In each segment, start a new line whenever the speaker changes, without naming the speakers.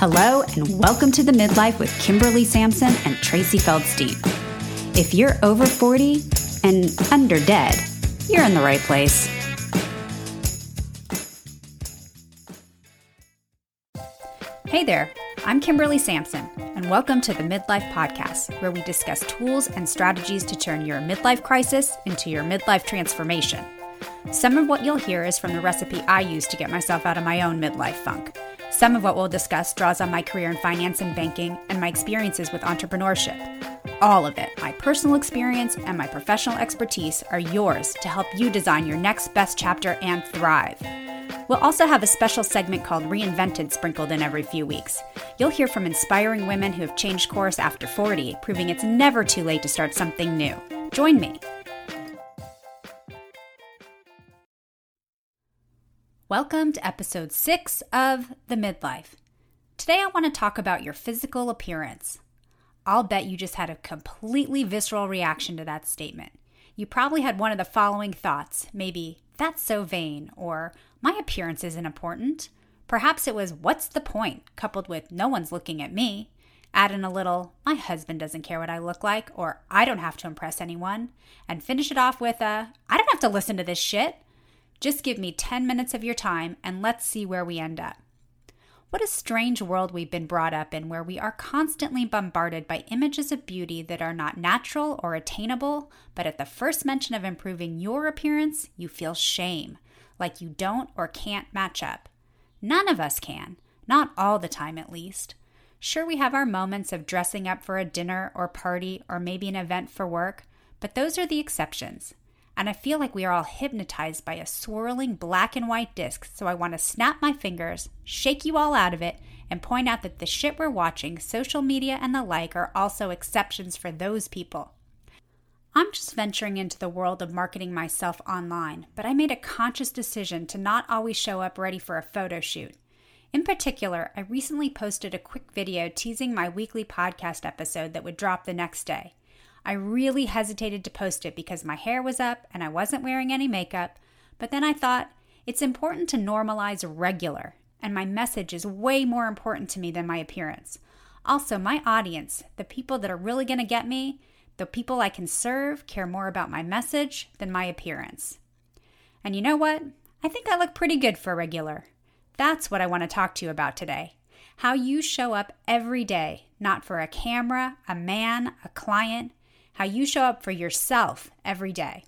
Hello, and welcome to the Midlife with Kimberly Sampson and Tracy Feldstein. If you're over 40 and under dead, you're in the right place. Hey there, I'm Kimberly Sampson, and welcome to the Midlife Podcast, where we discuss tools and strategies to turn your midlife crisis into your midlife transformation. Some of what you'll hear is from the recipe I use to get myself out of my own midlife funk. Some of what we'll discuss draws on my career in finance and banking and my experiences with entrepreneurship. All of it, my personal experience and my professional expertise, are yours to help you design your next best chapter and thrive. We'll also have a special segment called Reinvented sprinkled in every few weeks. You'll hear from inspiring women who have changed course after 40, proving it's never too late to start something new. Join me. Welcome to episode 6 of The Midlife. Today I want to talk about your physical appearance. I'll bet you just had a completely visceral reaction to that statement. You probably had one of the following thoughts maybe, that's so vain, or my appearance isn't important. Perhaps it was, what's the point, coupled with, no one's looking at me. Add in a little, my husband doesn't care what I look like, or I don't have to impress anyone. And finish it off with a, I don't have to listen to this shit. Just give me 10 minutes of your time and let's see where we end up. What a strange world we've been brought up in where we are constantly bombarded by images of beauty that are not natural or attainable, but at the first mention of improving your appearance, you feel shame, like you don't or can't match up. None of us can, not all the time at least. Sure, we have our moments of dressing up for a dinner or party or maybe an event for work, but those are the exceptions and I feel like we are all hypnotized by a swirling black and white disc, so I want to snap my fingers, shake you all out of it, and point out that the shit we're watching, social media and the like, are also exceptions for those people. I'm just venturing into the world of marketing myself online, but I made a conscious decision to not always show up ready for a photo shoot. In particular, I recently posted a quick video teasing my weekly podcast episode that would drop the next day. I really hesitated to post it because my hair was up and I wasn't wearing any makeup, but then I thought it's important to normalize regular, and my message is way more important to me than my appearance. Also, my audience, the people that are really going to get me, the people I can serve, care more about my message than my appearance. And you know what? I think I look pretty good for regular. That's what I want to talk to you about today. How you show up every day, not for a camera, a man, a client, how you show up for yourself every day.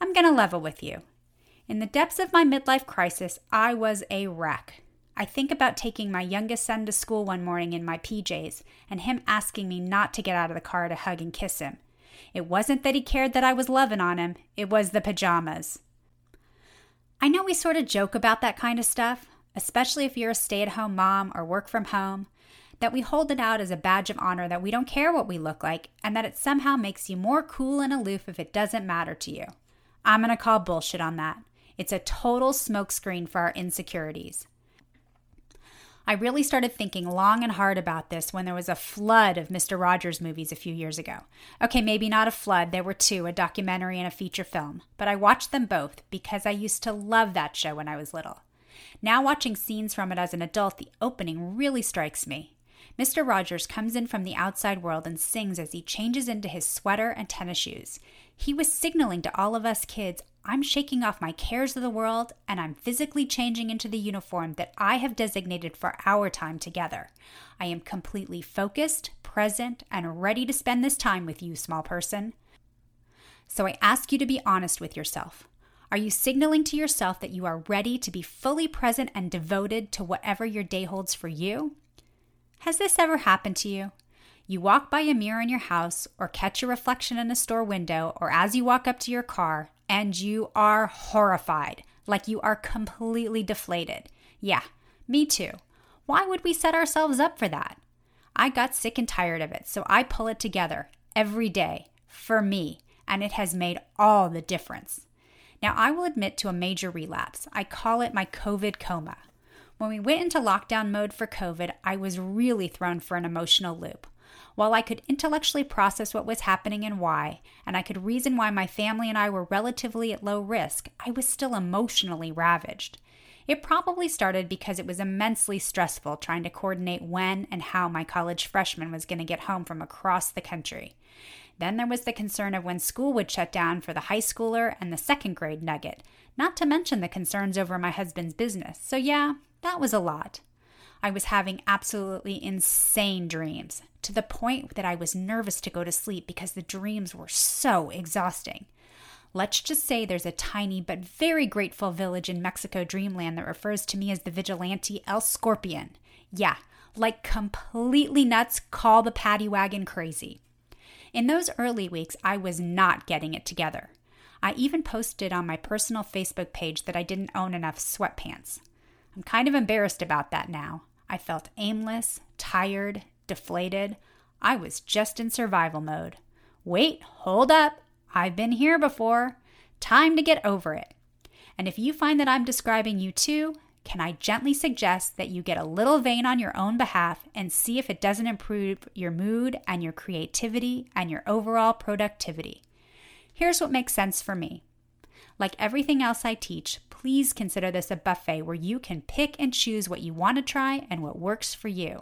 I'm going to level with you. In the depths of my midlife crisis, I was a wreck. I think about taking my youngest son to school one morning in my PJs and him asking me not to get out of the car to hug and kiss him. It wasn't that he cared that I was loving on him, it was the pajamas. I know we sort of joke about that kind of stuff, especially if you're a stay at home mom or work from home, that we hold it out as a badge of honor that we don't care what we look like and that it somehow makes you more cool and aloof if it doesn't matter to you. I'm going to call bullshit on that. It's a total smokescreen for our insecurities. I really started thinking long and hard about this when there was a flood of Mr. Rogers movies a few years ago. Okay, maybe not a flood, there were two a documentary and a feature film, but I watched them both because I used to love that show when I was little. Now, watching scenes from it as an adult, the opening really strikes me. Mr. Rogers comes in from the outside world and sings as he changes into his sweater and tennis shoes. He was signaling to all of us kids, I'm shaking off my cares of the world and I'm physically changing into the uniform that I have designated for our time together. I am completely focused, present, and ready to spend this time with you, small person. So I ask you to be honest with yourself. Are you signaling to yourself that you are ready to be fully present and devoted to whatever your day holds for you? Has this ever happened to you? You walk by a mirror in your house, or catch a reflection in a store window, or as you walk up to your car, and you are horrified, like you are completely deflated. Yeah, me too. Why would we set ourselves up for that? I got sick and tired of it, so I pull it together every day for me, and it has made all the difference. Now, I will admit to a major relapse. I call it my COVID coma. When we went into lockdown mode for COVID, I was really thrown for an emotional loop. While I could intellectually process what was happening and why, and I could reason why my family and I were relatively at low risk, I was still emotionally ravaged. It probably started because it was immensely stressful trying to coordinate when and how my college freshman was going to get home from across the country. Then there was the concern of when school would shut down for the high schooler and the second grade nugget, not to mention the concerns over my husband's business. So, yeah, that was a lot. I was having absolutely insane dreams, to the point that I was nervous to go to sleep because the dreams were so exhausting. Let's just say there's a tiny but very grateful village in Mexico dreamland that refers to me as the vigilante El Scorpion. Yeah, like completely nuts, call the paddy wagon crazy. In those early weeks, I was not getting it together. I even posted on my personal Facebook page that I didn't own enough sweatpants. I'm kind of embarrassed about that now. I felt aimless, tired, deflated. I was just in survival mode. Wait, hold up. I've been here before. Time to get over it. And if you find that I'm describing you too, can I gently suggest that you get a little vain on your own behalf and see if it doesn't improve your mood and your creativity and your overall productivity? Here's what makes sense for me. Like everything else I teach, please consider this a buffet where you can pick and choose what you want to try and what works for you.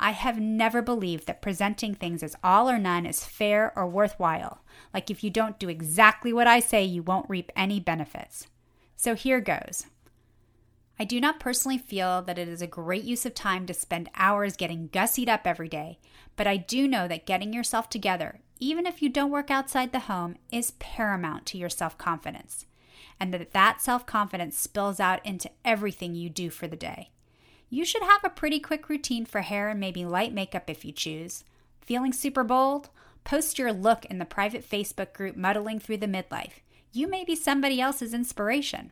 I have never believed that presenting things as all or none is fair or worthwhile. Like if you don't do exactly what I say, you won't reap any benefits. So here goes. I do not personally feel that it is a great use of time to spend hours getting gussied up every day, but I do know that getting yourself together, even if you don't work outside the home, is paramount to your self confidence, and that that self confidence spills out into everything you do for the day. You should have a pretty quick routine for hair and maybe light makeup if you choose. Feeling super bold? Post your look in the private Facebook group Muddling Through the Midlife. You may be somebody else's inspiration.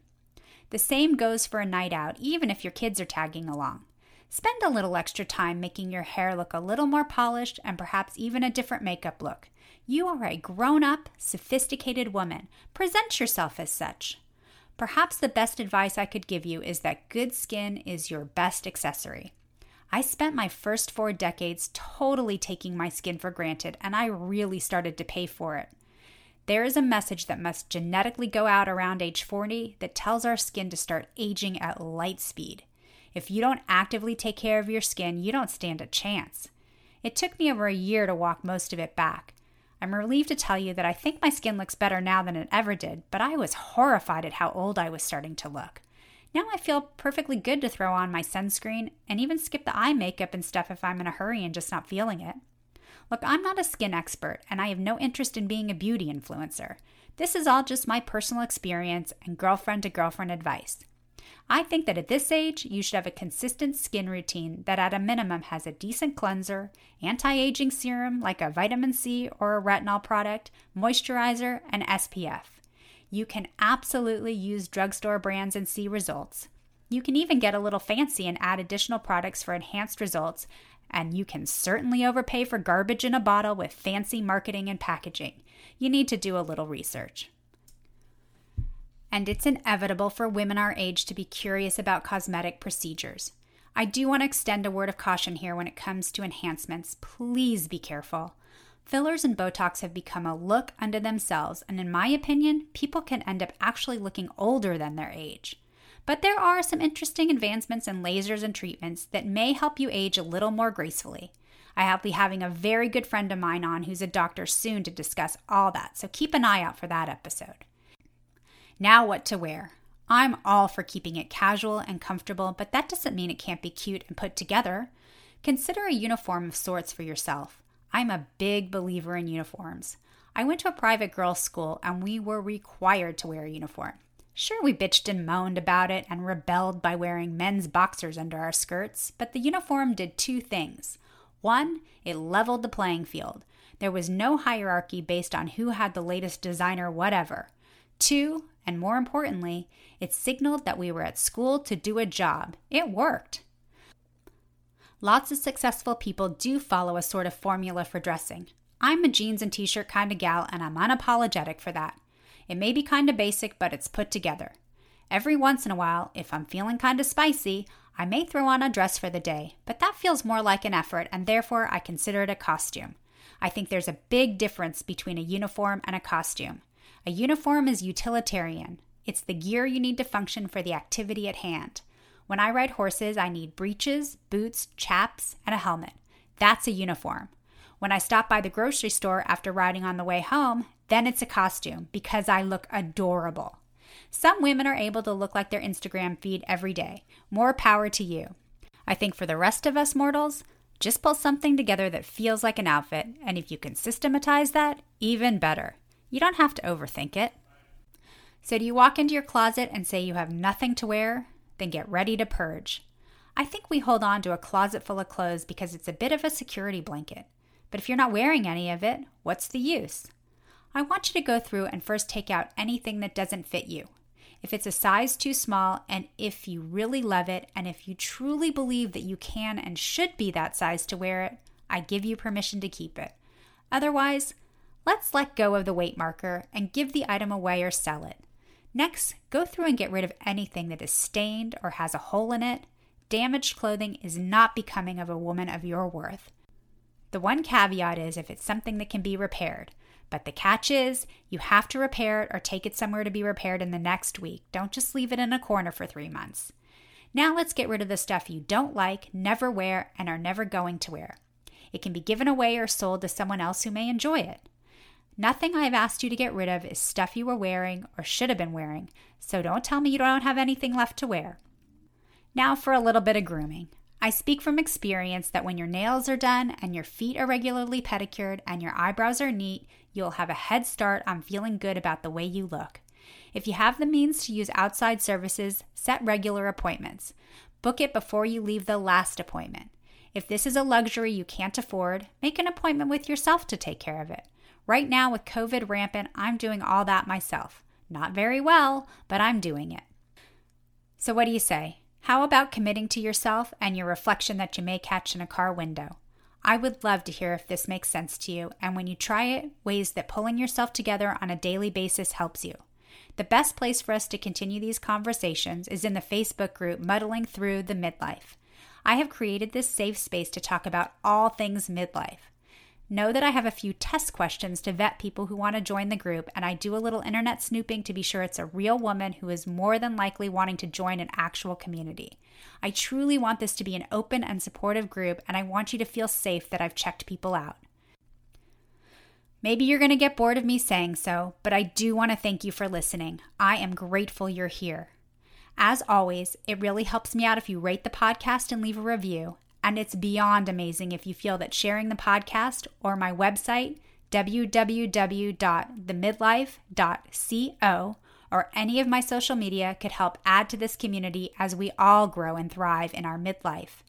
The same goes for a night out, even if your kids are tagging along. Spend a little extra time making your hair look a little more polished and perhaps even a different makeup look. You are a grown up, sophisticated woman. Present yourself as such. Perhaps the best advice I could give you is that good skin is your best accessory. I spent my first four decades totally taking my skin for granted, and I really started to pay for it. There is a message that must genetically go out around age 40 that tells our skin to start aging at light speed. If you don't actively take care of your skin, you don't stand a chance. It took me over a year to walk most of it back. I'm relieved to tell you that I think my skin looks better now than it ever did, but I was horrified at how old I was starting to look. Now I feel perfectly good to throw on my sunscreen and even skip the eye makeup and stuff if I'm in a hurry and just not feeling it. Look, I'm not a skin expert, and I have no interest in being a beauty influencer. This is all just my personal experience and girlfriend to girlfriend advice. I think that at this age, you should have a consistent skin routine that at a minimum has a decent cleanser, anti aging serum like a vitamin C or a retinol product, moisturizer, and SPF. You can absolutely use drugstore brands and see results. You can even get a little fancy and add additional products for enhanced results, and you can certainly overpay for garbage in a bottle with fancy marketing and packaging. You need to do a little research. And it's inevitable for women our age to be curious about cosmetic procedures. I do want to extend a word of caution here when it comes to enhancements. Please be careful. Fillers and Botox have become a look unto themselves, and in my opinion, people can end up actually looking older than their age. But there are some interesting advancements in lasers and treatments that may help you age a little more gracefully. I'll be having a very good friend of mine on who's a doctor soon to discuss all that, so keep an eye out for that episode. Now, what to wear. I'm all for keeping it casual and comfortable, but that doesn't mean it can't be cute and put together. Consider a uniform of sorts for yourself. I'm a big believer in uniforms. I went to a private girls' school and we were required to wear a uniform. Sure, we bitched and moaned about it and rebelled by wearing men's boxers under our skirts, but the uniform did two things. One, it leveled the playing field. There was no hierarchy based on who had the latest designer, whatever. Two, and more importantly, it signaled that we were at school to do a job. It worked. Lots of successful people do follow a sort of formula for dressing. I'm a jeans and t shirt kind of gal, and I'm unapologetic for that. It may be kind of basic, but it's put together. Every once in a while, if I'm feeling kind of spicy, I may throw on a dress for the day, but that feels more like an effort, and therefore I consider it a costume. I think there's a big difference between a uniform and a costume. A uniform is utilitarian. It's the gear you need to function for the activity at hand. When I ride horses, I need breeches, boots, chaps, and a helmet. That's a uniform. When I stop by the grocery store after riding on the way home, then it's a costume because I look adorable. Some women are able to look like their Instagram feed every day. More power to you. I think for the rest of us mortals, just pull something together that feels like an outfit, and if you can systematize that, even better. You don't have to overthink it. So, do you walk into your closet and say you have nothing to wear? then get ready to purge. I think we hold on to a closet full of clothes because it's a bit of a security blanket. But if you're not wearing any of it, what's the use? I want you to go through and first take out anything that doesn't fit you. If it's a size too small, and if you really love it, and if you truly believe that you can and should be that size to wear it, I give you permission to keep it. Otherwise, let's let go of the weight marker and give the item away or sell it. Next, go through and get rid of anything that is stained or has a hole in it. Damaged clothing is not becoming of a woman of your worth. The one caveat is if it's something that can be repaired. But the catch is you have to repair it or take it somewhere to be repaired in the next week. Don't just leave it in a corner for three months. Now let's get rid of the stuff you don't like, never wear, and are never going to wear. It can be given away or sold to someone else who may enjoy it. Nothing I've asked you to get rid of is stuff you were wearing or should have been wearing, so don't tell me you don't have anything left to wear. Now for a little bit of grooming. I speak from experience that when your nails are done and your feet are regularly pedicured and your eyebrows are neat, you'll have a head start on feeling good about the way you look. If you have the means to use outside services, set regular appointments. Book it before you leave the last appointment. If this is a luxury you can't afford, make an appointment with yourself to take care of it. Right now, with COVID rampant, I'm doing all that myself. Not very well, but I'm doing it. So, what do you say? How about committing to yourself and your reflection that you may catch in a car window? I would love to hear if this makes sense to you, and when you try it, ways that pulling yourself together on a daily basis helps you. The best place for us to continue these conversations is in the Facebook group Muddling Through the Midlife. I have created this safe space to talk about all things midlife. Know that I have a few test questions to vet people who want to join the group, and I do a little internet snooping to be sure it's a real woman who is more than likely wanting to join an actual community. I truly want this to be an open and supportive group, and I want you to feel safe that I've checked people out. Maybe you're going to get bored of me saying so, but I do want to thank you for listening. I am grateful you're here. As always, it really helps me out if you rate the podcast and leave a review. And it's beyond amazing if you feel that sharing the podcast or my website, www.themidlife.co, or any of my social media could help add to this community as we all grow and thrive in our midlife.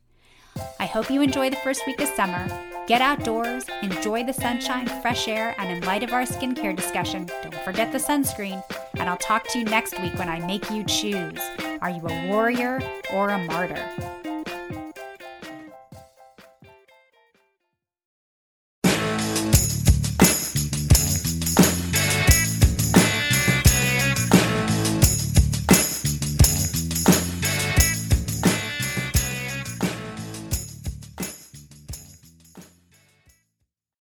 I hope you enjoy the first week of summer. Get outdoors, enjoy the sunshine, fresh air, and in light of our skincare discussion, don't forget the sunscreen. And I'll talk to you next week when I make you choose. Are you a warrior or a martyr?